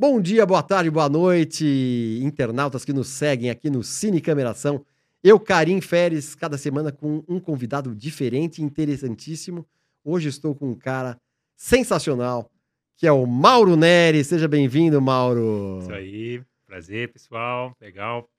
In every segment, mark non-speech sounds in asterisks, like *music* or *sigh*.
Bom dia, boa tarde, boa noite, internautas que nos seguem aqui no Cine Cameração. Eu, Karim Feres, cada semana com um convidado diferente interessantíssimo. Hoje estou com um cara sensacional, que é o Mauro Neri. Seja bem-vindo, Mauro. Isso aí, prazer, pessoal. Legal.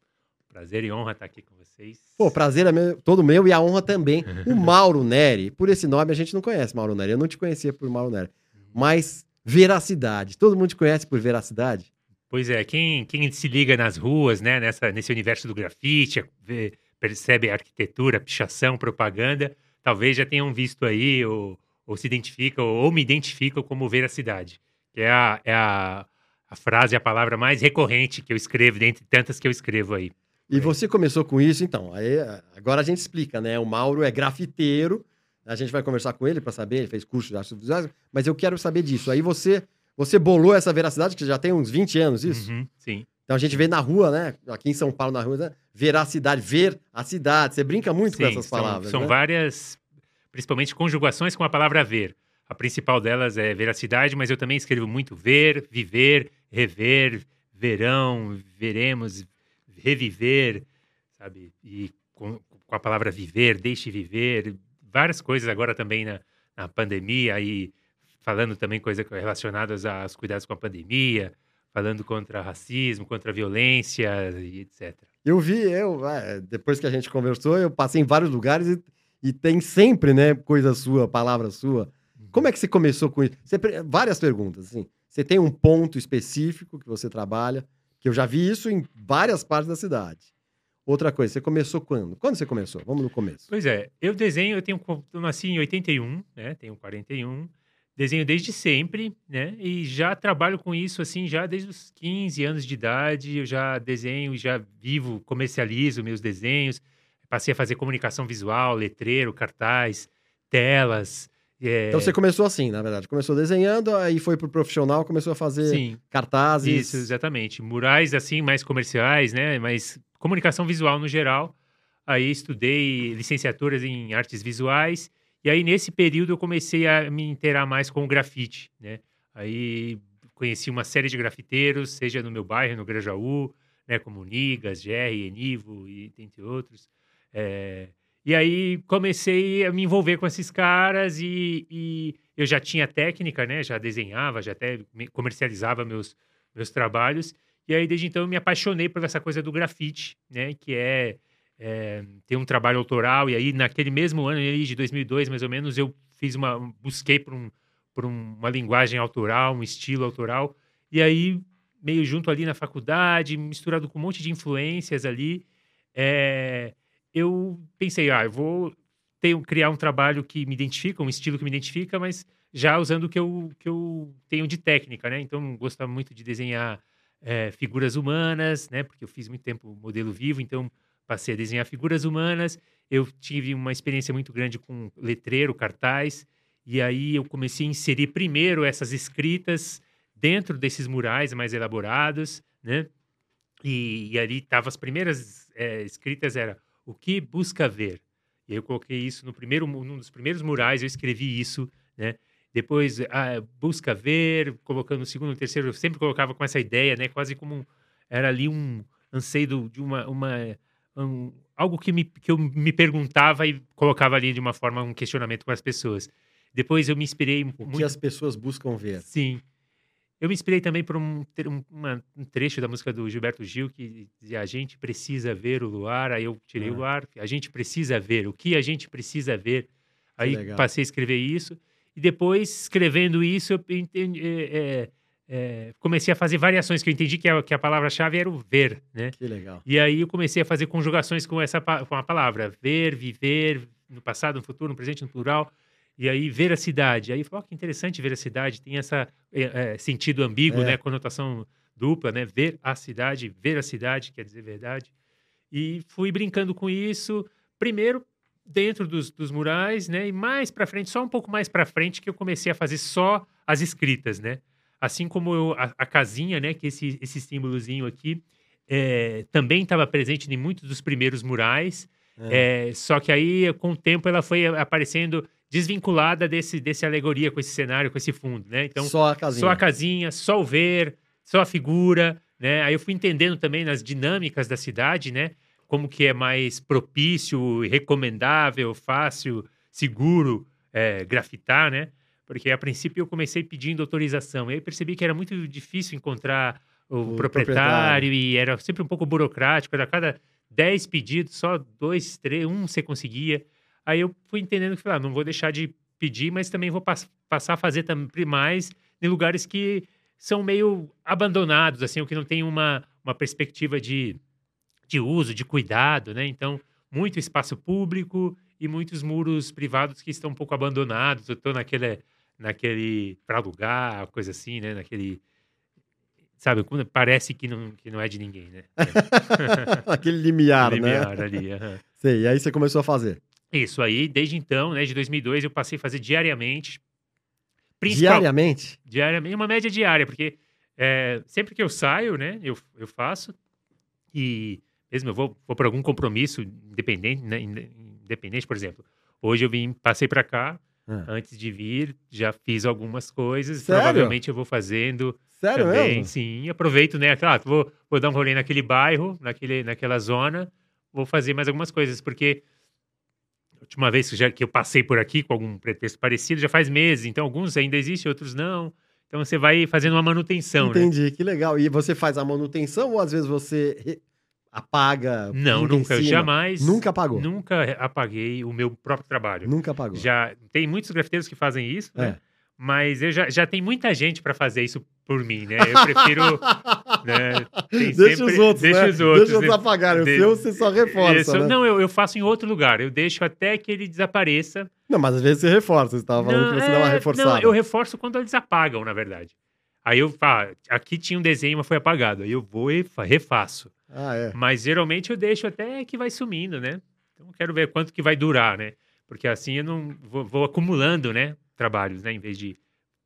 Prazer e honra estar aqui com vocês. Pô, prazer é meu, todo meu e a honra também. *laughs* O Mauro Neri, por esse nome a gente não conhece, Mauro Neri. Eu não te conhecia por Mauro Neri. Mas veracidade. Todo mundo te conhece por veracidade? Pois é, quem, quem se liga nas ruas, né, nessa, nesse universo do grafite, vê, percebe arquitetura, pichação, propaganda, talvez já tenham visto aí, ou, ou se identificam, ou me identificam como veracidade, que é a, é a, a frase, a palavra mais recorrente que eu escrevo, dentre tantas que eu escrevo aí. E você começou com isso, então. Aí, agora a gente explica, né? O Mauro é grafiteiro, a gente vai conversar com ele para saber, ele fez curso de artes visuais, mas eu quero saber disso. Aí você você bolou essa veracidade, que já tem uns 20 anos isso? Uhum, sim. Então a gente vê na rua, né? Aqui em São Paulo, na rua, né? veracidade, ver a cidade. Você brinca muito sim, com essas são, palavras. São né? várias, principalmente conjugações com a palavra ver. A principal delas é veracidade, mas eu também escrevo muito ver, viver, rever, verão, veremos, reviver, sabe? E com, com a palavra viver, deixe viver, várias coisas agora também na, na pandemia e falando também coisas relacionadas aos cuidados com a pandemia, falando contra racismo, contra violência e etc. Eu vi, eu é, depois que a gente conversou, eu passei em vários lugares e, e tem sempre, né, coisa sua, palavra sua. Como é que você começou com isso? Você, várias perguntas, assim. Você tem um ponto específico que você trabalha, que eu já vi isso em várias partes da cidade. Outra coisa, você começou quando? Quando você começou? Vamos no começo. Pois é, eu desenho, eu tenho, eu nasci em 81, né? Tenho 41. Desenho desde sempre, né? E já trabalho com isso assim já desde os 15 anos de idade. Eu já desenho, já vivo, comercializo meus desenhos. Passei a fazer comunicação visual, letreiro, cartaz, telas. É... Então você começou assim, na verdade. Começou desenhando, aí foi pro profissional, começou a fazer Sim, cartazes. Isso, exatamente. Murais assim, mais comerciais, né? Mas comunicação visual no geral. Aí estudei licenciaturas em artes visuais. E aí, nesse período, eu comecei a me inteirar mais com o grafite, né? Aí conheci uma série de grafiteiros, seja no meu bairro, no Grajaú, né? Como Nigas, Jerry, Enivo e entre outros. É... E aí comecei a me envolver com esses caras e, e, eu já tinha técnica, né? Já desenhava, já até comercializava meus, meus trabalhos. E aí, desde então, eu me apaixonei por essa coisa do grafite, né? Que é, é ter um trabalho autoral. E aí, naquele mesmo ano ali, de 2002, mais ou menos, eu fiz uma... Busquei por, um, por uma linguagem autoral, um estilo autoral. E aí, meio junto ali na faculdade, misturado com um monte de influências ali, é, eu pensei, ah, eu vou ter, criar um trabalho que me identifica, um estilo que me identifica, mas já usando o que eu, que eu tenho de técnica, né? Então, gosto muito de desenhar é, figuras humanas, né? Porque eu fiz muito tempo modelo vivo, então passei a desenhar figuras humanas. Eu tive uma experiência muito grande com letreiro, cartaz, e aí eu comecei a inserir primeiro essas escritas dentro desses murais mais elaborados, né? E, e ali estavam as primeiras é, escritas era o que busca ver. E eu coloquei isso no primeiro, num dos primeiros murais, eu escrevi isso, né? Depois ah, busca ver, colocando o segundo, o terceiro, eu sempre colocava com essa ideia, né? Quase como um, era ali um anseio de uma, uma um, algo que, me, que eu me perguntava e colocava ali de uma forma um questionamento para as pessoas. Depois eu me inspirei o muito... que as pessoas buscam ver. Sim. Eu me inspirei também por um, um, uma, um, trecho da música do Gilberto Gil que dizia: A gente precisa ver o luar. Aí eu tirei ah. o luar. A gente precisa ver. O que a gente precisa ver? Aí passei a escrever isso. E depois, escrevendo isso, eu entendi, é, é, é, comecei a fazer variações, que eu entendi que a, que a palavra-chave era o ver, né? Que legal. E aí eu comecei a fazer conjugações com essa com a palavra. Ver, viver, no passado, no futuro, no presente, no plural. E aí, ver a cidade. Aí eu falei, oh, que interessante ver a cidade. Tem essa é, é, sentido ambíguo, é. né? Conotação dupla, né? Ver a cidade, ver a cidade, quer dizer verdade. E fui brincando com isso. Primeiro, dentro dos, dos murais, né? E mais para frente, só um pouco mais para frente, que eu comecei a fazer só as escritas, né? Assim como eu, a, a, casinha, né? Que esse, esse símbolozinho aqui é, também estava presente em muitos dos primeiros murais. É. É, só que aí, com o tempo, ela foi aparecendo desvinculada desse, desse alegoria com esse cenário, com esse fundo, né? Então, só a casinha. Só a casinha, só o ver, só a figura, né? Aí eu fui entendendo também nas dinâmicas da cidade, né? Como que é mais propício, recomendável, fácil, seguro é, grafitar, né? Porque a princípio eu comecei pedindo autorização. Aí eu percebi que era muito difícil encontrar o, O proprietário, e era sempre um pouco burocrático. Era cada 10 pedidos, só dois, três, um você conseguia. Aí eu fui entendendo que, falei, ah, não vou deixar de pedir, mas também vou pass- passar a fazer também mais em lugares que são meio abandonados, assim, ou que não tem uma, uma perspectiva de, de uso, de cuidado, né? Então, muito espaço público e muitos muros privados que estão um pouco abandonados, ou estão naquele, naquele para alugar, coisa assim, né? Naquele, sabe, parece que não, que não é de ninguém, né? *laughs* Aquele limiar, né? Limiar ali, aham. Sei, e aí você começou a fazer. Isso aí, desde então, né, de 2002, eu passei a fazer diariamente. Principal, Diariamente? diariamente, uma média diária, porque é, sempre que eu saio, né, eu, eu faço. E mesmo eu vou, vou para algum compromisso independente, né, inde- independente, por exemplo. Hoje eu vim, passei para cá, Ah. antes de vir, já fiz algumas coisas. Sério? Provavelmente eu vou fazendo Sério também. mesmo? Sim, aproveito, né? Ah, vou, vou dar um rolê naquele bairro, naquele, naquela zona, vou fazer mais algumas coisas, porque a última vez que, já, que eu passei por aqui com algum pretexto parecido já faz meses, então alguns ainda existem, outros não. Então você vai fazendo uma manutenção, né? Entendi, que legal. E você faz a manutenção ou às vezes você apaga? Não, nunca, jamais. Nunca apagou? Nunca apaguei o meu próprio trabalho. Nunca apagou. Já tem muitos grafiteiros que fazem isso, né? É. Mas eu já, já tem muita gente para fazer isso por mim, né? Eu prefiro, *laughs* né? Deixa sempre- os outros, deixa né? os outros, Deixa né? os apagarem. O De- seu você só reforça, Isso, né? Não, eu, eu faço em outro lugar. Eu deixo até que ele desapareça. Não, mas às vezes você reforça. Você estava falando que você dá uma é, reforçada. Não, eu reforço quando eles apagam, na verdade. Aí eu falo, aqui tinha um desenho, mas foi apagado. Aí eu vou e fa- refaço. Ah, é. Mas geralmente eu deixo até que vai sumindo, né? Então eu quero ver quanto que vai durar, né? Porque assim eu não vou, vou acumulando, né? Trabalhos, né? Em vez de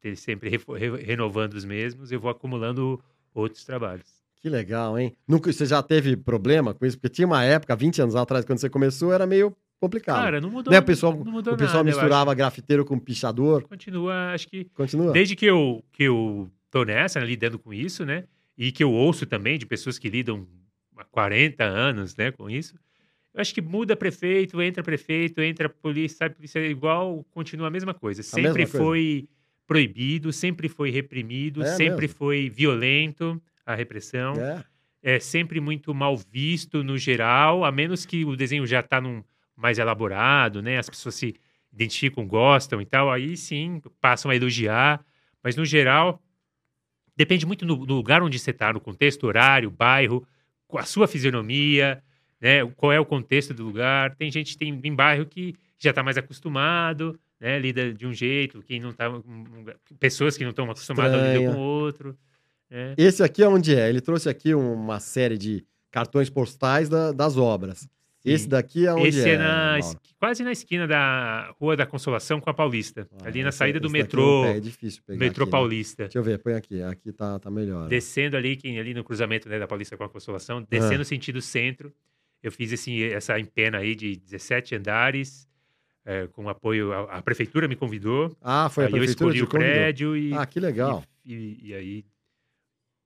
ter sempre refo- re- renovando os mesmos, eu vou acumulando outros trabalhos. Que legal, hein? Nunca, você já teve problema com isso? Porque tinha uma época, 20 anos atrás, quando você começou, era meio complicado. Cara, não mudou. né? O pessoal, não mudou o pessoal nada, misturava grafiteiro com pichador. Continua, acho que Continua. Desde que eu, que eu tô nessa, né, lidando com isso, né? E que eu ouço também de pessoas que lidam há 40 anos, né, com isso. Eu acho que muda prefeito, entra prefeito, entra polícia, sabe? Polícia é igual, continua a mesma coisa. Sempre mesma coisa. foi proibido, sempre foi reprimido, É sempre mesmo? foi violento a repressão. É. É sempre muito mal visto no geral, a menos que o desenho já está num mais elaborado, né? As pessoas se identificam, gostam e tal, aí sim passam a elogiar. Mas no geral, depende muito do, do lugar onde você está, no contexto, horário, bairro, a sua fisionomia, né? Qual é o contexto do lugar. Tem gente tem em bairro que já está mais acostumado, né? Lida de um jeito, quem não tá, pessoas que não estão acostumadas a lidar com o outro. Né? Esse aqui é onde é? Ele trouxe aqui uma série de cartões postais da- das obras. Esse daqui é onde Esse é? é, na, quase na esquina da Rua da Consolação com a Paulista. Ah, ali na esse- saída do esse daqui metrô, não É difícil pegar metrô aqui, né? Paulista. Deixa eu ver, põe aqui. Aqui tá, tá melhor. Descendo ali, quem- ali no cruzamento né, da Paulista com a Consolação, descendo sentido centro. Eu fiz esse, essa empena aí de 17 andares, eh, com apoio. A, a prefeitura me convidou. Ah, foi a aí eu prefeitura escolhi que o prédio e, Ah, que legal. e, e- e aí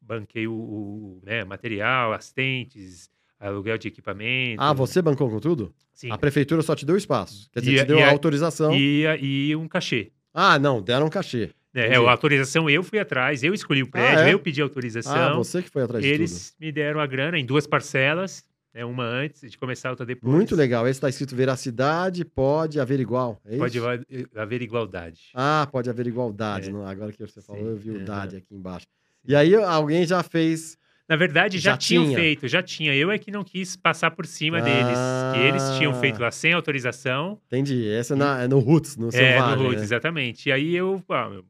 banquei o, o, né, material, assistentes, aluguel de equipamento. Ah, você bancou com tudo? Sim. A prefeitura só te deu espaço. Quer dizer, E te deu e a autorização. E, e um cachê. Ah, não, deram um cachê. Entendi. É, a autorização eu fui atrás, eu escolhi o prédio, é? eu pedi Ah, autorização. você que foi atrás de eles me deram a grana em duas parcelas, né? uma antes de começar, outra depois. Muito legal. Esse tá escrito veracidade, pode haver igual. É Pode isso? haver, haver igualdade. Ah, pode haver igualdade. É. não- Agora que você falou, Sim, eu vi o aham. dade aqui embaixo. E aí alguém já fez. Na verdade, já, Já tinham tinha. feito, já tinha. Eu é que não quis passar por cima deles. Que eles tinham Ah. feito lá sem autorização. Entendi. Esse é, na- é no Roots, no É, Selvagem. no Roots, né? exatamente. E aí eu ah, meu,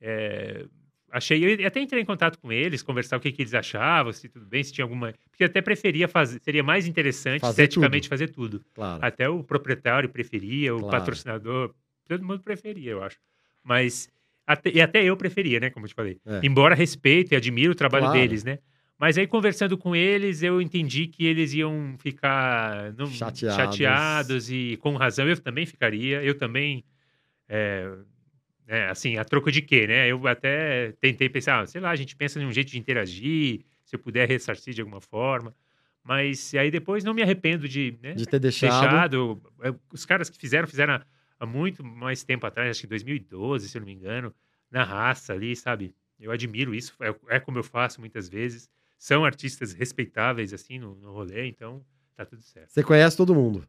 é, achei, eu até entrei em contato com eles, conversar o que, que eles achavam, se tudo bem, se tinha alguma. Porque eu até preferia fazer, seria mais interessante Fazer esteticamente fazer tudo. Claro. Até o proprietário preferia, o Claro. patrocinador, todo mundo preferia, eu acho. Mas, até, e até eu preferia, né, como eu te falei. É. Embora respeito e admiro o trabalho Claro. deles, né? Mas aí, conversando com eles, eu entendi que eles iam ficar não- Chateados. chateados e com razão eu também ficaria. Eu também é, É, assim, a troco de quê, né? Eu até tentei pensar, ah, sei lá, a gente pensa em um jeito de interagir, se eu puder ressarcir de alguma forma. Mas aí depois não me arrependo de, né, De ter deixado. deixado. É, Os caras que fizeram, fizeram há- há muito mais tempo atrás, acho que 2012, se eu não me engano, na raça ali, sabe? Eu admiro isso, é, é como eu faço muitas vezes. São artistas respeitáveis, assim, no, no rolê, então tá tudo certo. Você conhece todo mundo.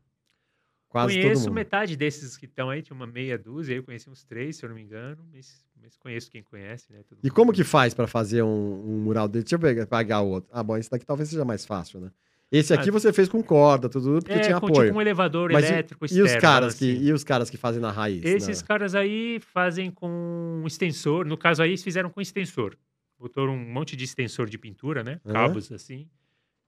Quase conheço todo mundo. metade desses que estão aí, tinha uma meia dúzia, eu conheci uns três, se eu não me engano, mas, mas conheço quem conhece, né? E como que faz pra fazer um, um mural dele? Deixa eu pegar o outro. Ah, bom, esse daqui talvez seja mais fácil, né? Esse aqui Ah, você fez com corda, tudo, porque É, tinha com apoio. tipo um elevador Mas e- elétrico E os externo, caras que assim. e os caras que fazem na raiz? Esses né? caras aí fazem com um extensor. No caso aí, eles fizeram com extensor. Botaram um monte de extensor de pintura, né? Cabos assim.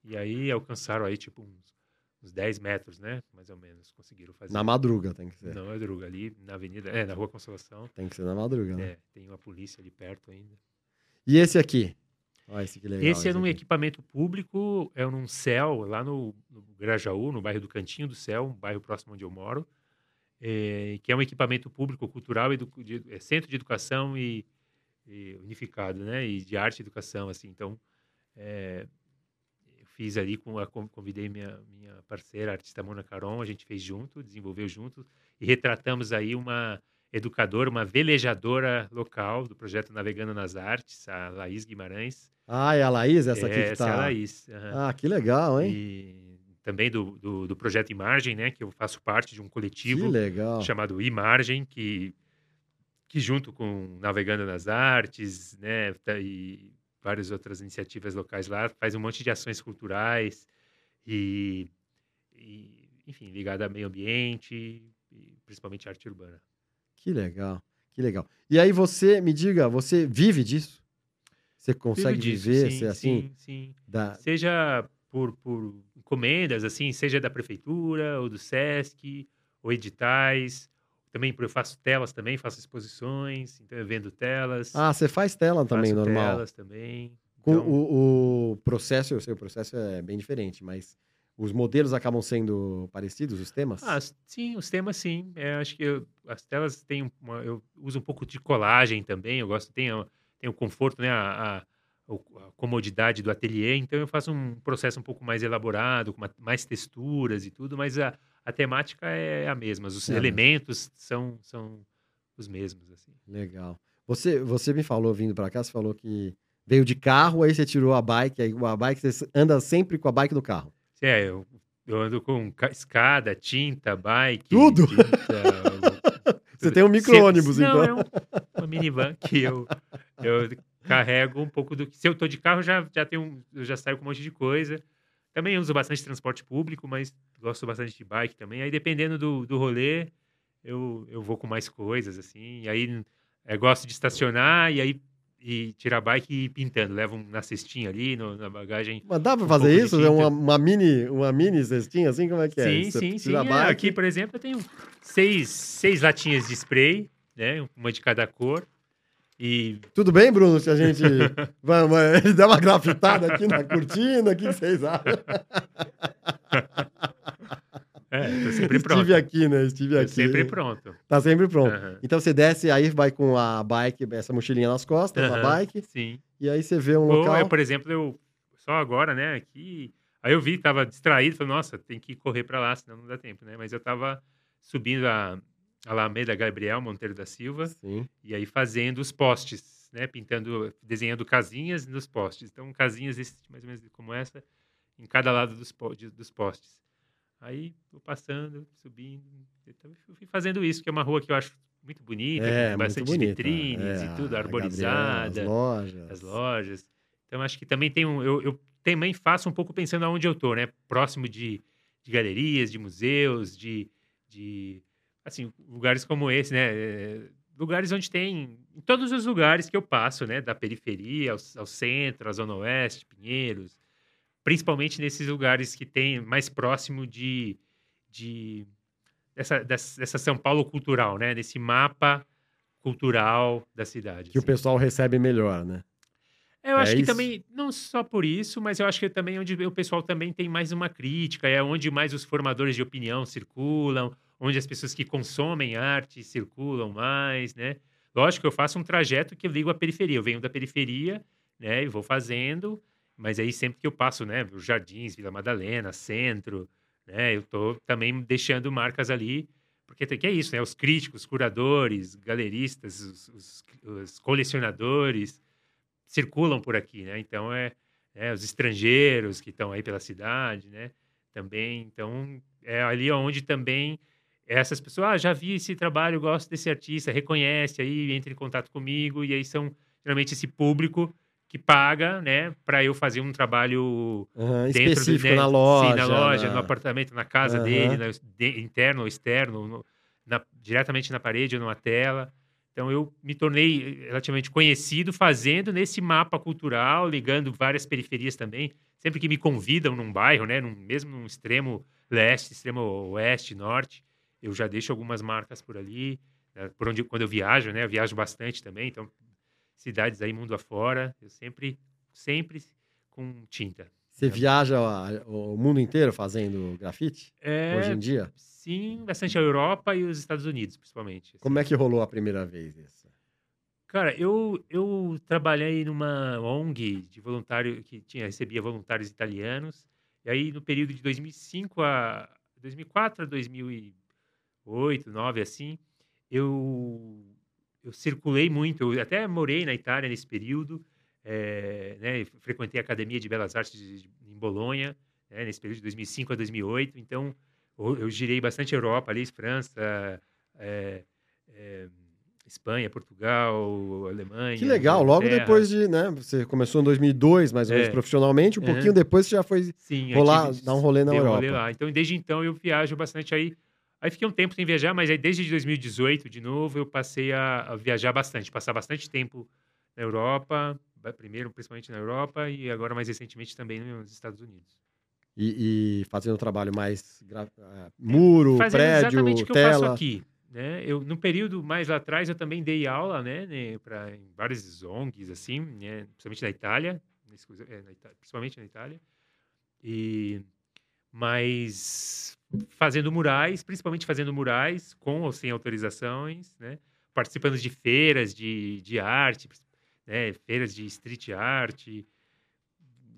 E aí alcançaram aí, tipo, uns, uns 10 metros, né? Mais ou menos. Conseguiram fazer. Na madruga tem que ser. Não, é druga. Ali na avenida. É, na Rua Consolação. Tem que ser na madruga, né? É, tem uma polícia ali perto ainda. E esse aqui? Olha esse que legal. Esse é num equipamento público, é num céu, lá no, no Grajaú, no bairro do Cantinho do Céu, um bairro próximo onde eu moro, eh, que é um equipamento público, cultural, edu- de- é centro de educação e unificado, né? E de arte e educação, assim. Então, eh, eu fiz ali, com a, con- convidei minha, minha parceira, a artista Mona Caron, a gente fez junto, desenvolveu junto, e retratamos aí uma educadora, uma velejadora local do projeto Navegando nas Artes, a Laís Guimarães, Ah, é a Laís, essa aqui que essa tá. é a Laís. aham. Ah, que legal, hein? E também do, do, do projeto Imargem, né? Que eu faço parte de um Que coletivo legal. chamado Imargem, que, que junto com Navegando nas Artes, né? E várias outras iniciativas locais lá, faz um monte de ações culturais e, e, enfim, ligada ao meio ambiente e principalmente arte urbana. Que legal. Que legal. E aí você, me diga, você vive disso? Você consegue disso, viver, sim, ser assim? Sim, sim. Da... seja por, por encomendas, assim, seja da prefeitura ou do SESC, ou editais. Também eu faço telas também, faço exposições, então eu vendo telas. Ah, você faz tela também, faço normal. telas também. Então, o, o processo, eu sei, o processo é bem diferente, mas os modelos acabam sendo parecidos, os temas? ah, sim, os temas sim. É, acho que eu- as telas têm uma, eu uso um pouco de colagem também. Eu gosto, tem, tem o conforto, né, a, a- o- a comodidade do ateliê. Então eu faço um processo um pouco mais elaborado, com uma- mais texturas e tudo, mas a, a temática é a mesma. Os É elementos são, são os mesmos, assim. Legal. Você, você me falou vindo pra cá, você falou que veio de carro, aí você tirou a bike, aí a bike você anda sempre com a bike no carro. É, eu, eu ando com ca- escada, tinta, bike. Tudo? tinta, *laughs* Você tem um micro-ônibus, então. Não, é um- uma minivan que eu, eu carrego um pouco do que. Se eu tô de carro, já, já tenho. Eu já saio com um monte de coisa. Também uso bastante transporte público, mas gosto bastante de bike também. Aí, dependendo do, do rolê, eu, eu vou com mais coisas, assim. E aí, eu gosto de estacionar e aí e tirar a bike e ir pintando. Levo um na cestinha ali, no- na bagagem. Mas dá pra Um fazer isso? É uma, uma mini, uma mini cestinha, assim? Como é que é? Sim, Você sim, sim. É, aqui, por exemplo, eu tenho seis, seis latinhas de spray, né? Uma de cada cor. E Tudo bem, Bruno, se a gente... *laughs* vai, vai, *laughs* dá uma grafitada aqui na cortina, o que vocês acham? *laughs* é, tô sempre pronto. Estive aqui, né? Estive Tô aqui. sempre pronto. Tá sempre pronto. Aham. Então você desce, aí vai com a bike, essa mochilinha nas costas, a Aham, bike, Sim. e aí você vê um Ou, local... é, por exemplo, eu só agora, né, aqui. Aí eu vi, tava distraído, falei, nossa, tem que correr pra lá, senão não dá tempo, né? Mas eu tava subindo a Alameda Gabriel Monteiro da Silva Sim. e aí fazendo os postes, né? Pintando, desenhando casinhas nos postes. Então, casinhas mais ou menos como essa, em cada lado dos, dos postes. Aí, vou passando, subindo. Então, eu fui fazendo isso, que é uma rua que eu acho muito bonita, É, com muito bastante bonita. vitrines É, e tudo, arborizada, Gabriel, as lojas. as lojas. Então, acho que também tem um. Eu, eu também faço um pouco pensando aonde eu tô, né? Próximo de, de galerias, de museus, de, de. Assim, lugares como esse, né? É, lugares onde tem. Em todos os lugares que eu passo, né? Da periferia ao, ao centro, à Zona Oeste, Pinheiros. Principalmente nesses lugares que tem mais próximo de. de dessa, dessa, São Paulo cultural, né? Desse mapa cultural da cidade. Que o assim. pessoal recebe melhor, né? Eu É acho que isso? também, não só por isso, mas eu acho que é também onde o pessoal também tem mais uma crítica, é onde mais os formadores de opinião circulam, onde as pessoas que consomem arte circulam mais, né? Lógico que eu faço um trajeto que eu ligo à periferia. Eu venho da periferia, né, e vou fazendo, mas aí sempre que eu passo, né, os Jardins, Vila Madalena, Centro, né, eu tô também deixando marcas ali, porque que é isso, né, os críticos, curadores, galeristas, os, os, os colecionadores circulam por aqui, né, então é, é os estrangeiros que estão aí pela cidade, né, também, então é ali onde também essas pessoas, ah, já vi esse trabalho, gosto desse artista, reconhece aí, entra em contato comigo, e aí são geralmente esse público que paga, né, para eu fazer um trabalho Aham, dentro específico do, né, na loja. sim, na loja, na- no apartamento, na casa Aham. dele, na- de- interno ou externo, no- na- diretamente na parede ou numa tela. Então eu me tornei relativamente conhecido fazendo nesse mapa cultural, ligando várias periferias também. Sempre que me convidam num bairro, né, num, mesmo num extremo leste, extremo oeste, norte, eu já deixo algumas marcas por ali. né, por onde quando eu viajo, né, eu viajo bastante também, então cidades aí mundo afora, eu sempre sempre com tinta. Você É. viaja o mundo inteiro fazendo grafite? É, Hoje em dia? sim, bastante a Europa e os Estados Unidos, principalmente. assim. Como é que rolou a primeira vez isso? Cara, eu, eu trabalhei numa ONG de voluntário que tinha recebia voluntários italianos. E aí no período de 2005 a 2004 a 2008, 2009 assim, eu eu circulei muito, eu até morei na Itália nesse período, eh, né, frequentei a Academia de Belas Artes de, de- em Bolonha, né, nesse período de 2005 a 2008. Então eu, eu girei bastante Europa ali, França, eh, eh, Espanha, Portugal, Alemanha. Que legal, logo depois de, né? Você começou em 2002, mais ou menos É. profissionalmente, um Aham. pouquinho depois você já foi Sim, rolar, tive- dar um rolê na um Europa. rolê. Então, desde então, eu viajo bastante aí. Aí fiquei um tempo sem viajar, mas aí desde 2018, de novo, eu passei a, a viajar bastante, passar bastante tempo na Europa, primeiro principalmente na Europa e agora mais recentemente também nos Estados Unidos. E, e fazendo um trabalho mais gra- ah, muro, Fazendo prédio, exatamente o que eu faço tela. aqui. Né? Eu, no período mais lá atrás, eu também dei aula né, né, em várias ONGs, assim, né, principalmente na Itália, é, principalmente na Itália. E, mas fazendo murais, principalmente fazendo murais com ou sem autorizações, né? participando de feiras de, de arte, né? feiras de street art,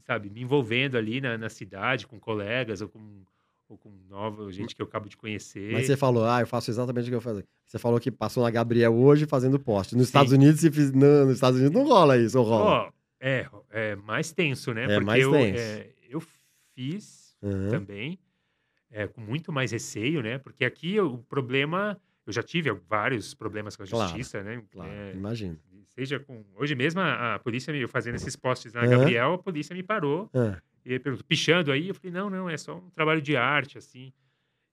sabe, me envolvendo ali na, na cidade com colegas ou com, ou com nova gente que eu acabo de conhecer. Mas você falou, ah, eu faço exatamente o que eu faço. Você falou que passou na Gabriel hoje fazendo poste. Nos Sim. Estados Unidos, se fiz... não, nos Estados Unidos não rola isso, ou rola? Ó, é, é mais tenso, né? É Porque mais eu, tenso. é, eu fiz Aham. também, é, com muito mais receio, né? Porque aqui o problema, eu já tive vários problemas com a Claro, justiça, né? Claro, É, imagino. seja com. Hoje mesmo a, a polícia, me, eu fazendo esses postes na Aham. Gabriel, a polícia me parou Ah, e perguntou, pichando aí? Eu falei, não, não, é só um trabalho de arte, assim.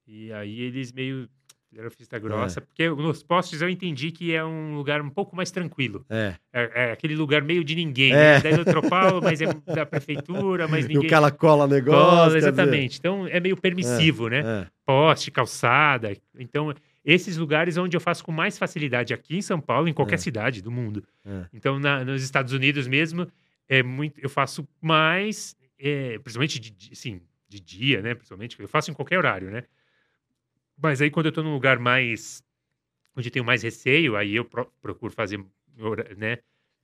E aí eles meio fizeram vista grossa, porque nos postes eu entendi que é um lugar um pouco mais tranquilo. é. É, é aquele lugar meio de ninguém, É. né? Da Eletropaulo, mas é da prefeitura, mas E ninguém... o cara cola negócio. Cola, quer dizer, exatamente. Então é meio permissivo, né? é. Poste, calçada. Então, esses lugares onde eu faço com mais facilidade aqui em São Paulo, em qualquer É. cidade do mundo. É. Então, na- nos Estados Unidos mesmo, é muito, eu faço mais, é, principalmente de, de- assim, de dia, né? Principalmente, eu faço em qualquer horário, né? Mas aí, quando eu tô num lugar mais. onde tenho mais receio, aí eu pro- procuro fazer, né?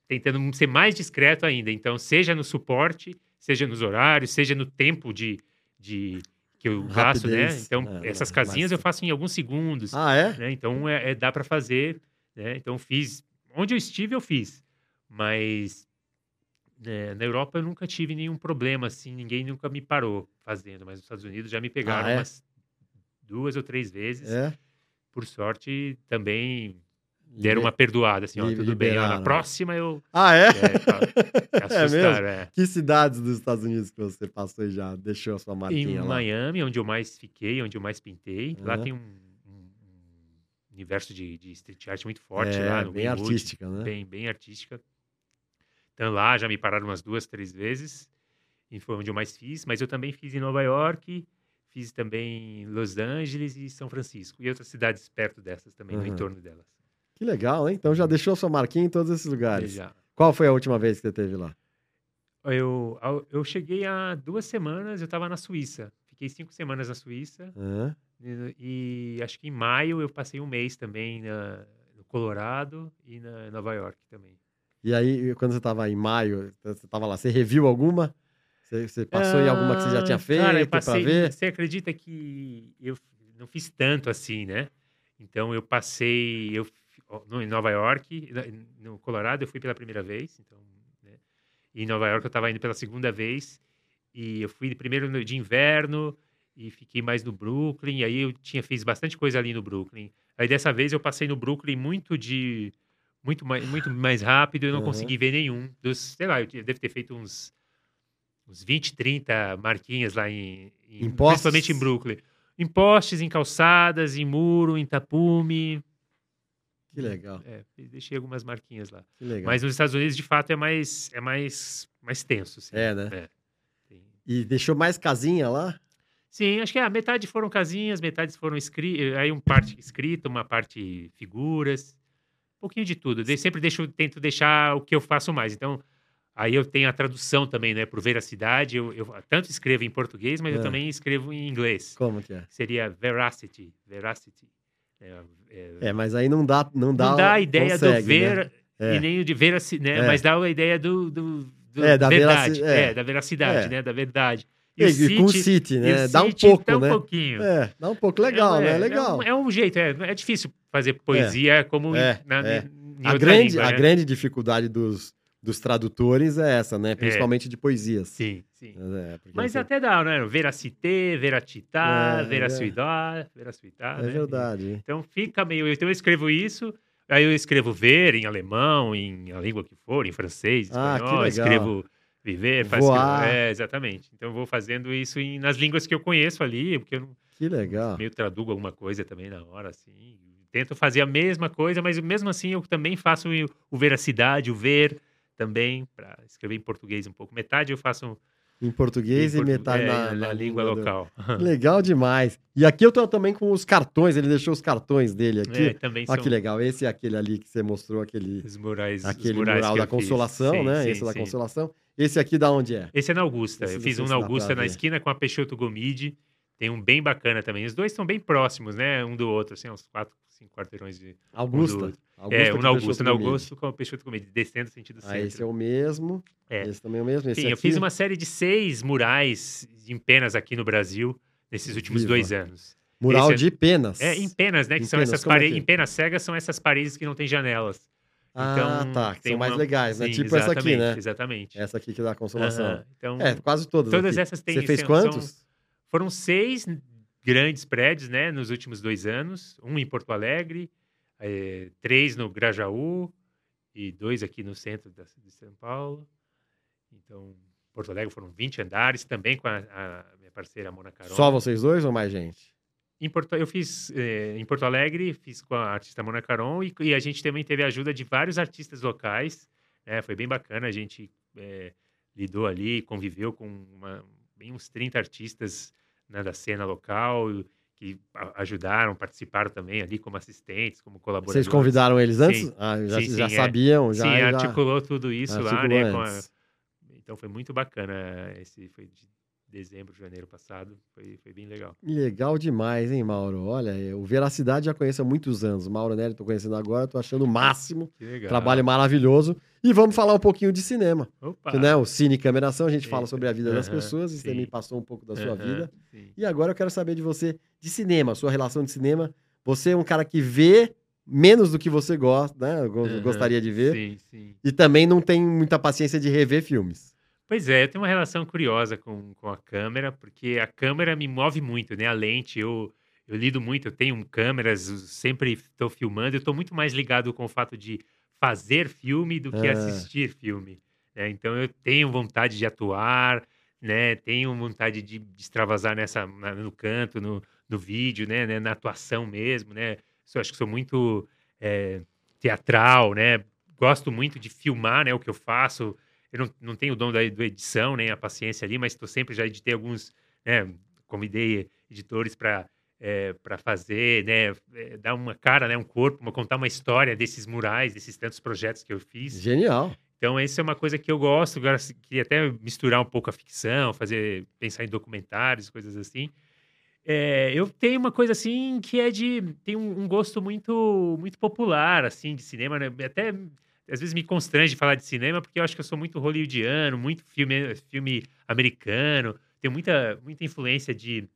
Tentando ser mais discreto ainda. Então, seja no suporte, seja nos horários, seja no tempo de. de que eu gasto, né? Então, é, essas mas- casinhas eu faço em alguns segundos Ah, é? né? Então é, é- dá para fazer, né? Então fiz onde eu estive eu fiz, mas né, na Europa eu nunca tive nenhum problema assim, ninguém nunca me parou fazendo, mas nos Estados Unidos já me pegaram Ah, é? umas duas ou três vezes. É. Por sorte também deram uma perdoada assim, ó, tudo bem, ó, na liberaram. próxima eu *laughs* Ah, é? é, tá, *laughs* É mesmo? é. Que cidades dos Estados Unidos que você passou e já deixou a sua Em marquinha lá? Miami, onde eu mais fiquei, onde eu mais pintei, lá Aham. tem um, um- um universo de, de street art muito forte é, lá no bem Greenwood. artística, né? bem, bem artística. Então lá já me pararam umas duas, três vezes, e foi onde eu mais fiz. Mas eu também fiz em Nova York, fiz também em Los Angeles e São Francisco. E outras cidades perto dessas também, no Uhum. entorno delas. Que legal, hein? Então já deixou a sua marquinha em todos esses lugares. Já. Qual foi a última vez que você teve lá? Eu, eu cheguei há duas semanas, eu estava na Suíça. Fiquei cinco semanas na Suíça. Hã? E, e acho que em maio eu passei um mês também na- no Colorado e na Nova York também. E aí, quando você estava em maio, você estava lá, você reviu alguma? Você, você passou em alguma que você já tinha feito Ah, Cara, eu para passei, ver? Você acredita que eu não fiz tanto assim, né? Então eu passei, eu em Nova York, no Colorado eu fui pela primeira vez, então, né? E em Nova York eu estava indo pela segunda vez e eu fui primeiro de inverno e fiquei mais no Brooklyn. E aí eu tinha fiz bastante coisa ali no Brooklyn. Aí dessa vez eu passei no Brooklyn muito de muito mais, muito mais rápido, eu não Aham. consegui ver nenhum dos, sei lá, eu devo ter feito uns uns 20, 30 marquinhas lá em, em principalmente em Brooklyn. Em postes, em calçadas, em muro, em tapume. Que legal, É, deixei algumas marquinhas lá. que legal. Mas nos Estados Unidos, de fato, é mais é mais mais tenso, assim. É, né? É. E deixou mais casinha lá? Sim, acho que a metade foram casinhas, metade foram escritas, aí uma parte escrita, uma parte figuras, um pouquinho de tudo. Eu sempre deixo, tento deixar o que eu faço mais. Então, aí eu tenho a tradução também, né, por veracidade. Eu, eu tanto escrevo em português, mas É. eu também escrevo em inglês. Como que é? Seria veracity, veracity. É, é, É, mas aí não dá, não dá, não dá a ideia consegue, do ver né? É. e nem o de veraci, né? É. Mas dá a ideia do, do, do É, da verdade, veraci- é. é. da veracidade, É. né? Da verdade. E, e com o City- City, né? o Dá um City pouco, dá um né? pouquinho. É, dá um pouco legal, né? É, Legal. É um, é um jeito, é, é difícil fazer poesia como É, na, é. em a grande, língua, a né? grande dificuldade dos, dos tradutores é essa, né? Principalmente de poesias. Sim, sim. É, Mas você- até dá, né? Veracité, veratitá, É, verasuidá, verasuitá, é né? verdade. Então fica meio. Então eu escrevo isso, aí eu escrevo ver em alemão, em a língua que for, em francês, Ah, espanhol, legal. escrevo viver, faço. Voar. É, exatamente. Então eu vou fazendo isso em- nas línguas que eu conheço ali, porque eu não- Que legal. meio traduzo alguma coisa também na hora, assim. Tento fazer a mesma coisa, mas mesmo assim eu também faço o, o veracidade, o ver também, para escrever em português um pouco. Metade eu faço Em português em e metade é, na, na, língua do- local. *laughs* Legal demais. E aqui eu tô também com os cartões, ele deixou os cartões dele aqui. É, também Olha são que legal. Esse é aquele ali que você mostrou, aquele, os murais, os aquele murais mural da. Consolação, Sim, né? sim, Esse da sim. Consolação. Esse aqui da onde é? Esse é na Augusta. Esse eu fiz um na Augusta, na ver. esquina com a Peixoto Gomide. Tem um bem bacana também. Os dois são bem próximos, né? Um do outro, assim, uns quatro, cinco quarteirões de. Augusta. Um Augusta é, um na Augusta, na. Augusto com a Peixoto Gomide, descendo sentido Ah, centro. esse é o mesmo. É. Esse também é o mesmo. Esse Sim, eu aqui- fiz uma série de seis murais em penas aqui no Brasil nesses últimos Viva. dois anos. mural é- de penas. É, em penas, né? Que Em são penas, essas é paredes. que- Em penas cegas são essas paredes que não têm janelas. Ah, Então, tá. Que são mais uma- legais, né? Sim, Tipo essa aqui, né? Exatamente. Essa aqui que dá a consolação. Aham, Então, É, quase todas. todas aqui. essas têm. Você fez são- quantos? são- foram seis grandes prédios, né? Nos últimos dois anos. Um em Porto Alegre, eh, três no Grajaú e dois aqui no centro da, de São Paulo. Então, Porto Alegre foram 20 andares, também com a, a minha parceira Mona Carona. Só vocês dois ou mais gente? Em Porto, eu fiz eh, em Porto Alegre, fiz com a artista Mona Caron e, e a gente também teve a ajuda de vários artistas locais. né? Foi bem bacana, a gente eh, lidou ali, conviveu com uma- bem uns 30 artistas né, da cena local que ajudaram, participaram também ali como assistentes, como colaboradores. Vocês convidaram eles antes? Sim. Ah, já, Sim, já sim, é. sabiam? Já, Sim, já... articulou tudo isso lá, articulou né? com a-. Então foi muito bacana. Esse foi de dezembro, janeiro passado. Foi, foi bem legal. Legal demais, hein, Mauro? Olha, o Veracidade já conheço há muitos anos. Mauro Nery tô conhecendo agora, tô achando o máximo. Que legal. Trabalho maravilhoso. E vamos falar um pouquinho de cinema. Opa! Que, né, o Cine Cameração, a gente fala sobre a vida das Aham, pessoas. E você sim. também passou um pouco da sua Aham, vida. sim. E agora eu quero saber de você, de cinema, sua relação de cinema. Você é um cara que vê menos do que você gosta, né? Gostaria de ver. Sim, sim. E também não tem muita paciência de rever filmes. Pois é, eu tenho uma relação curiosa com, com a câmera, porque a câmera me move muito, né? A lente, eu, eu lido muito, eu tenho câmeras, eu sempre estou filmando, eu estou muito mais ligado com o fato de fazer filme do que Ah. assistir filme. né? Então eu tenho vontade de atuar, né? Tenho vontade de, de extravasar nessa, na- no canto, no, no vídeo, né? né? Na atuação mesmo, né? Sou- acho que sou muito é, teatral, né? Gosto muito de filmar, né? O que eu faço. Eu não, não tenho o dom da, edição, nem a paciência ali, mas estou sempre já editei alguns, né? Convidei editores para para fazer, né? é, dar uma cara, né? Um corpo, uma, contar uma história desses murais, desses tantos projetos que eu fiz. Genial. Então, essa é uma coisa que eu gosto, gosto- queria até misturar um pouco a ficção, fazer, pensar em documentários, coisas assim. É, eu tenho uma coisa assim que é de. tem um, um gosto muito muito popular, assim, de cinema, né? Até às vezes me constrange falar de cinema, porque eu acho que eu sou muito hollywoodiano, muito filme, filme americano, tenho muita, muita influência de,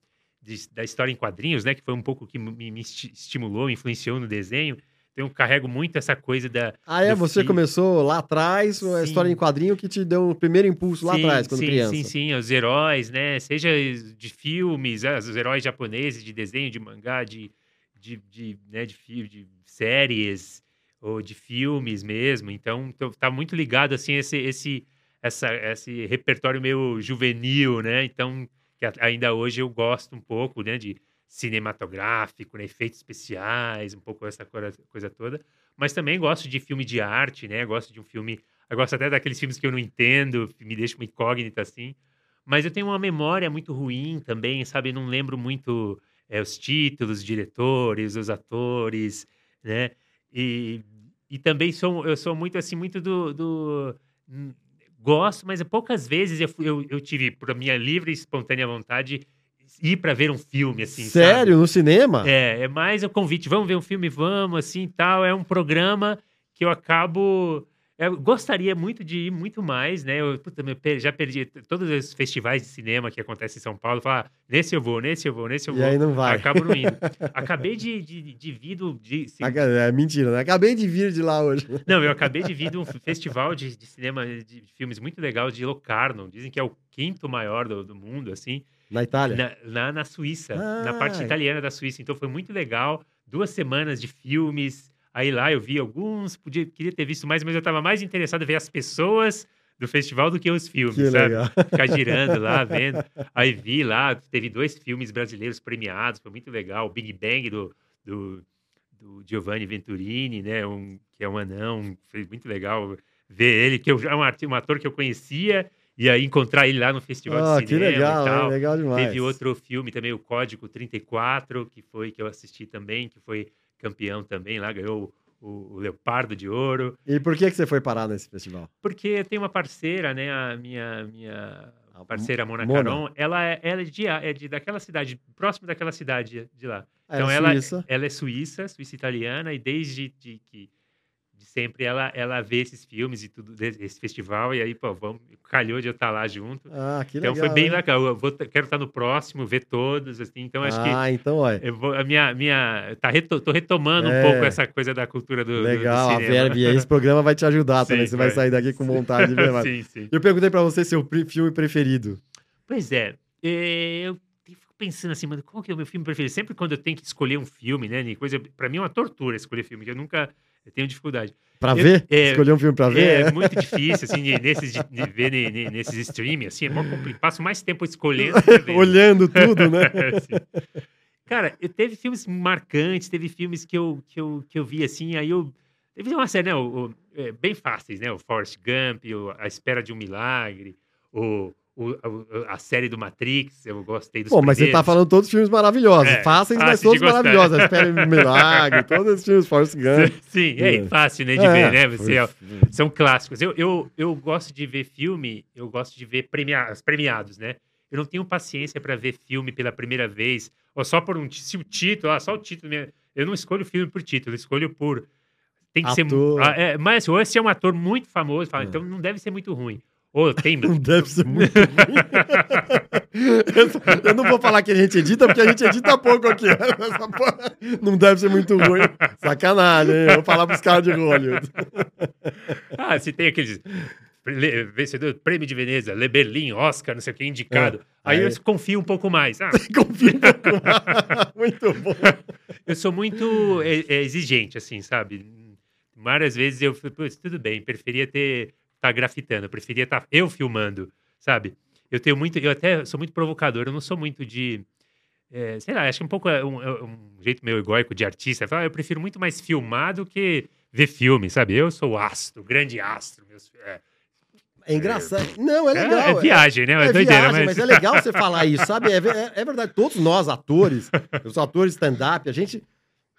de da história em quadrinhos, né? Que foi um pouco que me, me estimulou, me influenciou no desenho. Então eu carrego muito essa coisa da. Ah, é? Você filme. começou lá atrás, a história em quadrinho que te deu o primeiro impulso lá sim, atrás, quando sim, criança. Sim, sim, os heróis, né? Seja de filmes, ah, os heróis japoneses, de desenho, de mangá, de, de, de, né, de, de séries ou de filmes mesmo. Então, tá muito ligado assim esse esse essa, esse repertório meio juvenil, né? Então, que ainda hoje eu gosto um pouco, né, de cinematográfico, né, efeitos especiais, um pouco essa coisa toda. Mas também gosto de filme de arte, né? Gosto de um filme, eu gosto até daqueles filmes que eu não entendo, me deixa uma incógnita assim. Mas eu tenho uma memória muito ruim também, sabe? Não lembro muito é, os títulos, os diretores, os atores, né? E, e também sou, eu sou muito assim, muito do. do gosto, mas poucas vezes eu, eu, eu tive, por minha livre e espontânea vontade, ir para ver um filme, assim. Sério? Sabe? No cinema? É, é mais o convite, vamos ver um filme, vamos, assim tal. É um programa que eu acabo eu gostaria muito de ir muito mais, né? Eu puta, já perdi todos os festivais de cinema que acontecem em São Paulo. Falar, ah, nesse eu vou, nesse eu vou, nesse eu vou. E aí não vai. Acabo não indo. *laughs* Acabei de, de, de vir do. De, é mentira, né? Acabei de vir de lá hoje. *laughs* Não, eu acabei de vir de um festival de, de cinema, de filmes muito legal de Locarno. Dizem que é o quinto maior do, do mundo, assim. Na Itália? Na, na, na Suíça, ah, na parte italiana da Suíça. Então foi muito legal. Duas semanas de filmes Aí lá eu vi alguns, podia, queria ter visto mais, mas eu estava mais interessado em ver as pessoas do festival do que os filmes, que sabe? Legal. *laughs* Ficar girando lá, vendo. Aí vi lá, teve dois filmes brasileiros premiados, foi muito legal. O Big Bang do, do, do Giovanni Venturini, né? Um, que é um anão, foi muito legal ver ele, que eu, é um, um ator que eu conhecia, e aí encontrar ele lá no festival oh, de cinema que legal, e tal. Legal demais. Teve outro filme também, o Código 34, que foi que eu assisti também, que foi campeão também lá, ganhou o, o, Leopardo de Ouro. E por que, que você foi parar nesse festival? Porque tem uma parceira, né, a minha, minha parceira Mona, Mona. Caron, ela é, ela é, de, é de, daquela cidade, próximo daquela cidade de lá. É então, ela, Suíça. ela é suíça, suíça italiana, e desde de, que sempre ela, ela vê esses filmes e tudo, esse festival, e aí, pô, vamos, calhou de eu estar lá junto. Ah, que então legal. foi bem hein? legal. Eu vou, quero estar no próximo, ver todos, assim. Então acho ah, que. Ah, então, olha. Eu vou, a minha. minha tá reto, tô retomando É. um pouco essa coisa da cultura do. do- Legal, do a cinema. Verve, esse *laughs* programa vai te ajudar também. Você vai vai. sair daqui com vontade de ver mais. sim, sim. Eu perguntei pra você seu filme preferido. Pois é, é, eu fico pensando assim, mano, qual que é o meu filme preferido? Sempre quando eu tenho que escolher um filme, né, Nico? coisa, pra mim é uma tortura escolher filme, que eu nunca eu tenho dificuldade. Pra Eu- ver? é, Escolher um filme pra ver? É, muito difícil, assim, de- nesses, de, de ver ne- nesses streaming, assim, é mó complicado. Passo mais tempo escolhendo. *laughs* Olhando tudo, né? *laughs* Cara, eu teve filmes marcantes, teve filmes que eu, que eu, que eu vi assim, aí eu. Teve uma série, né? o- o- é, bem fáceis, né? O Forrest Gump, o A Espera de um Milagre, o, o- a, a série do Matrix, eu gostei dos Pô, mas você tá primeiros. falando todos os filmes maravilhosos. É, Fáceis, mas todos maravilhosos. Espera um milagre, todos esses filmes, Forrest *laughs* Gump. Sim, é, É. fácil, né, de É, ver, né? Você, ó, são clássicos. Eu, eu, eu gosto de ver filme, eu gosto de ver premia os premiados, né? Eu não tenho paciência para ver filme pela primeira vez, ou só por um. Se o título, ah, só o título. Eu não escolho filme por título, eu escolho por. Tem que Ator. ser. Ah, é, mas ou se é um ator muito famoso, fala, É. então não deve ser muito ruim. Ou tem. Não *laughs* deve ser muito *laughs* ruim. Eu não vou falar que a gente edita, porque a gente edita pouco aqui. *laughs* Não deve ser muito ruim. Sacanagem, hein? Eu vou falar pros caras de Hollywood. ah, se tem aqueles. le- Vencedor, Prêmio de Veneza, Le Berlin, Oscar, não sei o que, indicado. Aí, Aí- eu confio um pouco mais. Ah, Confio um pouco mais. Muito bom. eu sou muito é, é, exigente, assim, sabe? Várias vezes eu "Putz, tudo bem, preferia ter tá grafitando, eu preferia estar eu filmando, sabe? Eu tenho muito, eu até sou muito provocador, eu não sou muito de, é, sei lá, acho que um pouco é um, é um jeito meio egóico de artista. "Ah, eu prefiro muito mais filmar do que ver filme, sabe? Eu sou astro, grande astro. Meus, é, É engraçado. Não, é é, legal. é viagem, né? É, É doideira, viagem, mas... mas... é legal você falar isso, sabe? É, ve- é- é verdade. Todos nós, atores, os atores stand-up, a gente,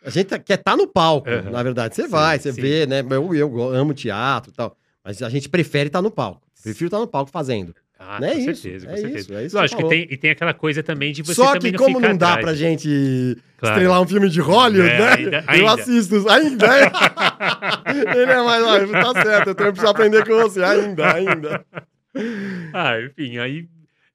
a gente quer estar no palco, Aham. na verdade. Você vai, você vê, né? Eu, eu amo teatro e tal, mas a gente prefere estar no palco. Prefiro estar no palco fazendo. Ah, Não é com isso, certeza, com é certeza. isso, é isso que Lógico que tem, e tem aquela coisa também de você Só que não como não dá atrás. pra gente Claro. estrelar um filme de Hollywood, É, né? ainda- Eu ainda. assisto. Ainda. *laughs* Ele é mais... ó, Tá certo, eu tenho que aprender com você. Ainda, ainda. *laughs* Ah, enfim, aí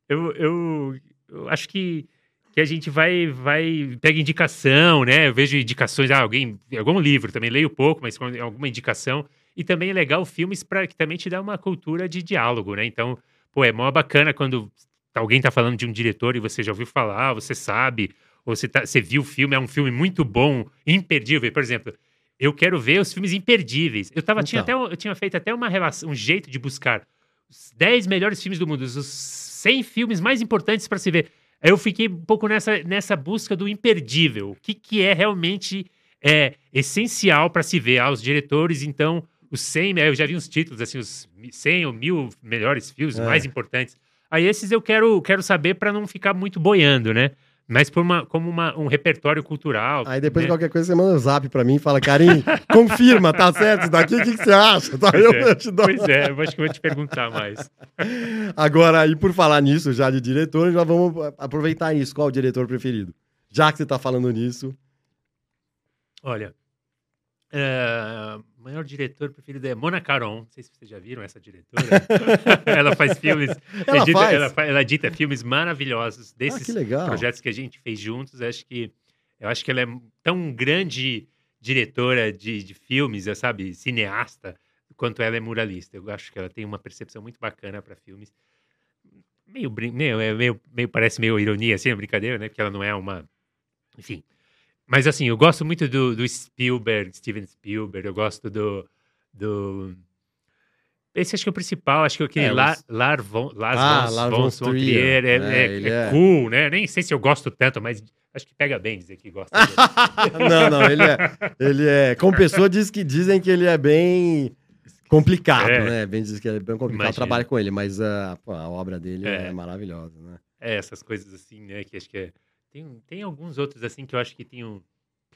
eu, eu, eu acho que, que a gente vai, vai, pega indicação, né? Eu vejo indicações, ah, alguém, algum livro também, leio pouco, mas alguma indicação. E também é legal filmes para que também te dá uma cultura de diálogo, né? Então, pô, é mó bacana quando alguém tá falando de um diretor e você já ouviu falar, você sabe, ou você, tá, você viu o filme, é um filme muito bom, imperdível. Por exemplo, eu quero ver os filmes imperdíveis. Eu, tava, tinha, até, Então. eu tinha feito até uma relação, um jeito de buscar os 10 melhores filmes do mundo, os 100 filmes mais importantes para se ver. Aí eu fiquei um pouco nessa, nessa busca do imperdível. O que, que é realmente é, essencial para se ver? Ah, os diretores, então, os 100, né, eu já vi uns títulos, assim, os 100 ou mil melhores filmes, É. mais importantes. Aí esses eu quero, quero saber para não ficar muito boiando, né? Mas por uma, como uma, um repertório cultural. Aí depois né? qualquer coisa você manda um zap pra mim e fala, Karim, *laughs* confirma, tá certo isso daqui? O que, que você acha? Tá, Pois eu, é, te dou. Pois é, eu acho que eu vou te perguntar mais. *laughs* Agora, e por falar nisso, já de diretor, já vamos aproveitar isso. Qual o diretor preferido? Já que você tá falando nisso. Olha, é, o maior diretor preferido é Mona Caron. Não sei se vocês já viram essa diretora. *laughs* ela faz filmes. *laughs* Ela edita, faz? Ela, ela dita filmes maravilhosos. Ah, Desses que legal. projetos que a gente fez juntos, acho que eu acho que ela é tão grande diretora de, de filmes, sabe, cineasta, quanto ela é muralista. Eu acho que ela tem uma percepção muito bacana para filmes. Meio, meio, é meio, meio parece meio ironia, assim, a brincadeira, né? Porque ela não é uma, enfim. Mas assim, eu gosto muito do, do Spielberg, Steven Spielberg. Eu gosto do, do esse acho que é o principal, acho que aquele É, La, os- Lar von, Lars Ah, von, Lars von von Trier, é, né, é- é é- cool, né? Nem sei se eu gosto tanto, mas acho que pega bem dizer que gosta dele. *laughs* não, não, ele é, ele é. Como pessoa diz que dizem que ele é bem complicado, É. né? Bem diz que ele é bem complicado. Trabalho com ele, mas ah, pô, a obra dele é. É. maravilhosa, né? É, essas coisas assim, né? Que acho que é. Tem, tem alguns outros assim que eu acho que tem o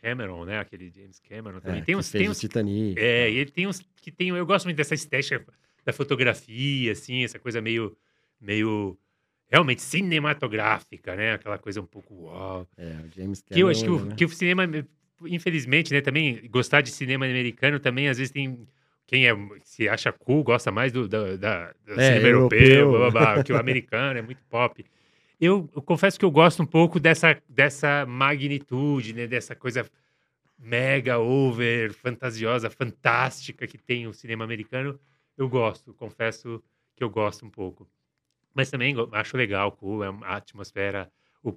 Cameron, né? Aquele James Cameron também. É, tem uns, tem uns Titanic. É, e ele tem uns que tem. Eu gosto muito dessa estética da fotografia, assim, essa coisa meio. meio realmente cinematográfica, né? Aquela coisa um pouco uau. É, o James Cameron. Que eu acho que o, né? que o cinema, infelizmente, né, também gostar de cinema americano também, às vezes tem. Quem é, se acha cool, gosta mais do, da, da, do É, cinema europeu, europeu. blá, blá, blá, que o *laughs* americano é muito pop. Eu, eu confesso que eu gosto um pouco dessa, dessa magnitude, né, dessa coisa mega over, fantasiosa, fantástica que tem o cinema americano. Eu gosto, confesso que eu gosto um pouco. Mas também acho legal, cool, é uma atmosfera.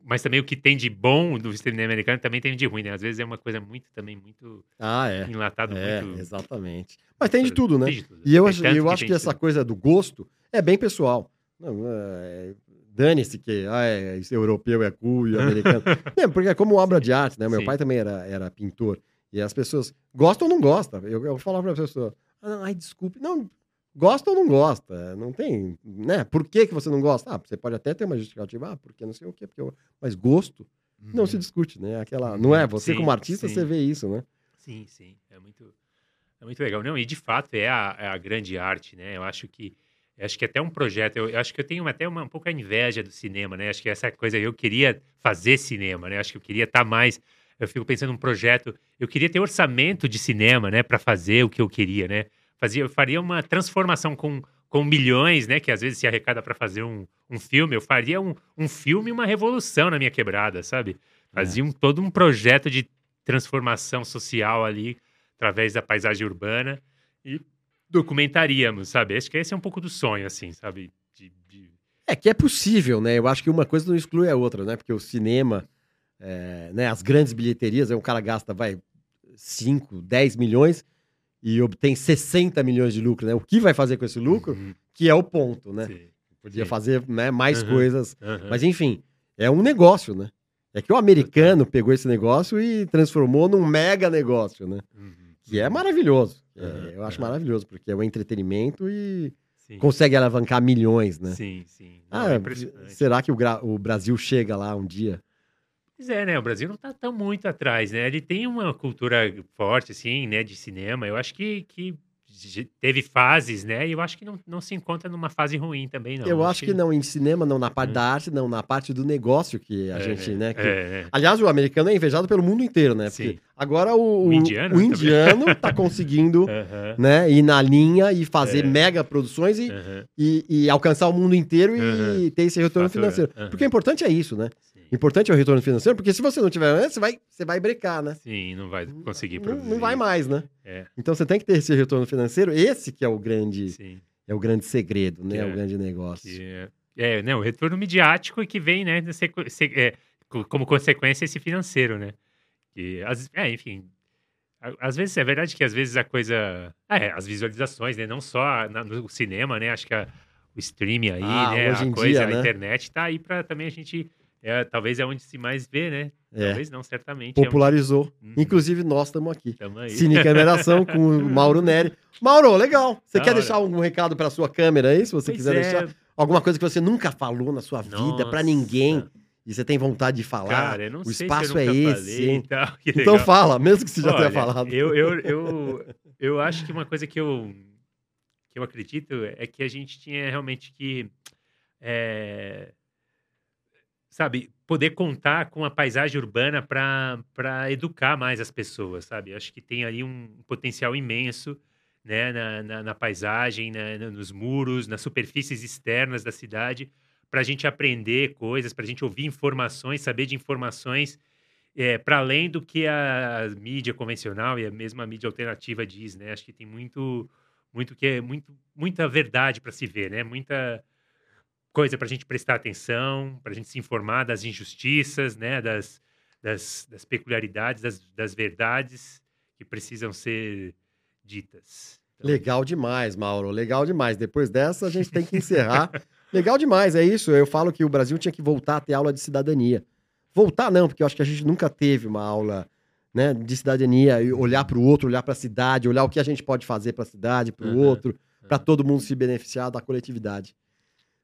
mas também o que tem de bom do cinema americano também tem de ruim, né? Às vezes é uma coisa muito, também, muito Ah, é. enlatado, É, muito. exatamente. Mas tem de tudo, né? Tem de tudo. E eu Tem eu acho que de essa tudo. coisa do gosto é bem pessoal. Não, é, Dane-se que ah, é, esse europeu é cool e americano. *laughs* é, porque é como obra de arte, né? Meu Sim. pai também era, era pintor. E as pessoas gostam ou não gostam. Eu, eu falava pra pessoa, ah, ai, desculpe. Não, gosta ou não gosta. Não tem, né? Por que, que você não gosta? Ah, você pode até ter uma justificativa, ah, porque não sei o quê. Porque eu... Mas gosto não se discute, né? Aquela, não é? Você Uhum. Sim, como artista, sim. você vê isso, né? Sim, sim. É muito, é muito legal. Não, e de fato é a, é a grande arte, né? Eu acho que acho que até um projeto, eu, eu acho que eu tenho até uma, um pouco a inveja do cinema, né? Acho que essa coisa, eu queria fazer cinema, né? Acho que eu queria estar mais. Eu fico pensando num projeto, eu queria ter orçamento de cinema, né, para fazer o que eu queria, né? Fazia, eu faria uma transformação com, com milhões, né, que às vezes se arrecada para fazer um, um filme, eu faria um, um filme e uma revolução na minha quebrada, sabe? Fazia um, todo um projeto de transformação social ali, através da paisagem urbana, e documentaríamos, sabe? Acho que esse é um pouco do sonho, assim, sabe? De, de- É que é possível, né? Eu acho que uma coisa não exclui a outra, né? Porque o cinema, é, né? As grandes bilheterias, aí um cara gasta, vai, 5, 10 milhões e obtém 60 milhões de lucro, né? O que vai fazer com esse lucro? Uhum, Que é o ponto, né? sim, Podia fazer né, mais Uhum. coisas. aham. Mas enfim, é um negócio, né? É que o americano pegou esse negócio e transformou num mega negócio, né? Uhum, Que é maravilhoso. É, Uhum, eu acho uhum. maravilhoso, porque é um entretenimento e Sim, consegue alavancar milhões, né? sim, sim. Não, Ah, é será que o, o Brasil chega lá um dia? Pois é, né? O Brasil não tá tão muito atrás, né? Ele tem uma cultura forte, assim, né, de cinema. Eu acho que, que teve fases, né? E eu acho que não, não se encontra numa fase ruim também, não. Eu acho que não, em cinema, não na parte É. da arte, não, na parte do negócio que a É, gente, né? que- é, é. Aliás, o americano é invejado pelo mundo inteiro, né? Porque Sim. agora o, O indiano o indiano tá *laughs* conseguindo né, ir na linha e fazer É. mega produções e, e, e alcançar o mundo inteiro e ter esse retorno Faturar, financeiro. Porque o importante é isso, né? Importante é o retorno financeiro, porque se você não tiver antes, você vai, você vai brecar, né? Sim, não vai conseguir Não, produzir. não vai mais, né? É, Então você tem que ter esse retorno financeiro, esse que é o grande, sim. é o grande segredo, né? É- o grande negócio. É, é, né, o retorno midiático e que vem, né, é, co- como consequência esse financeiro, né? Que, é, enfim, às vezes, é verdade que às vezes a coisa... É, as visualizações, né? Não só na- no cinema, né? Acho que a- o streaming aí, Ah, né? hoje a em coisa, dia, né? a internet tá aí para também a gente... é, talvez é onde se mais vê, né? É, Talvez não, certamente. é onde- popularizou. Uhum. Inclusive nós estamos aqui. Tamo aí. Cine Cameração com o *laughs* Mauro Neri. Mauro, legal. Você Da quer hora. deixar algum recado para sua câmera aí, se você Pois quiser é, deixar? Alguma coisa que você nunca falou na sua vida para ninguém e você tem vontade de falar? Cara, eu não o sei espaço se é esse, tal, *laughs* Então legal. fala, mesmo que você já tenha Olha, falado. Eu, eu, *laughs* eu, eu acho que uma coisa que eu, que eu acredito é que a gente tinha realmente que, é, sabe, poder contar com a paisagem urbana para educar mais as pessoas, sabe? Acho que tem aí um potencial imenso né, na, na, na paisagem, na- na- nos muros, nas superfícies externas da cidade, para a gente aprender coisas, para a gente ouvir informações, saber de informações é, para além do que a mídia convencional e a mesma mídia alternativa diz, né? Acho que tem muito, muito que é muito, muita verdade para se ver, né? Muita coisa para a gente prestar atenção, para a gente se informar das injustiças, né? Das, das, das peculiaridades, das, das verdades que precisam ser ditas. Então, Legal demais, Mauro. Legal demais. Depois dessa, a gente tem que *laughs* encerrar. Legal demais, é isso. Eu falo que o Brasil tinha que voltar a ter aula de cidadania. Voltar não, porque eu acho que a gente nunca teve uma aula né, de cidadania, olhar para o outro, olhar para a cidade, olhar o que a gente pode fazer para a cidade, para o Aham, outro, para todo mundo se beneficiar da coletividade.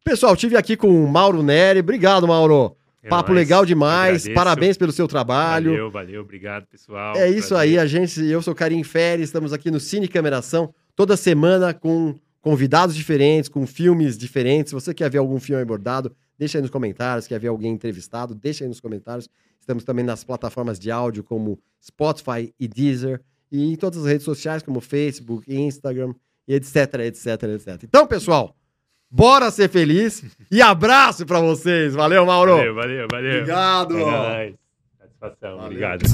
Pessoal, tive aqui com o Mauro Neri. Obrigado, Mauro. é Papo nóis. legal demais. Agradeço. Parabéns pelo seu trabalho. Valeu, valeu, obrigado, pessoal. É isso Prazer. aí, a gente, eu sou Karim Feres, estamos aqui no Cine Cameração, toda semana com convidados diferentes, com filmes diferentes. Se você quer ver algum filme abordado, deixa aí nos comentários, quer ver alguém entrevistado, deixa aí nos comentários. Estamos também nas plataformas de áudio como Spotify e Deezer e em todas as redes sociais como Facebook, Instagram e etc, etc, etc. Então, pessoal, bora ser feliz e abraço pra vocês. Valeu, Mauro. Valeu, valeu, valeu. Obrigado. É. Satisfação, Valeu. obrigado.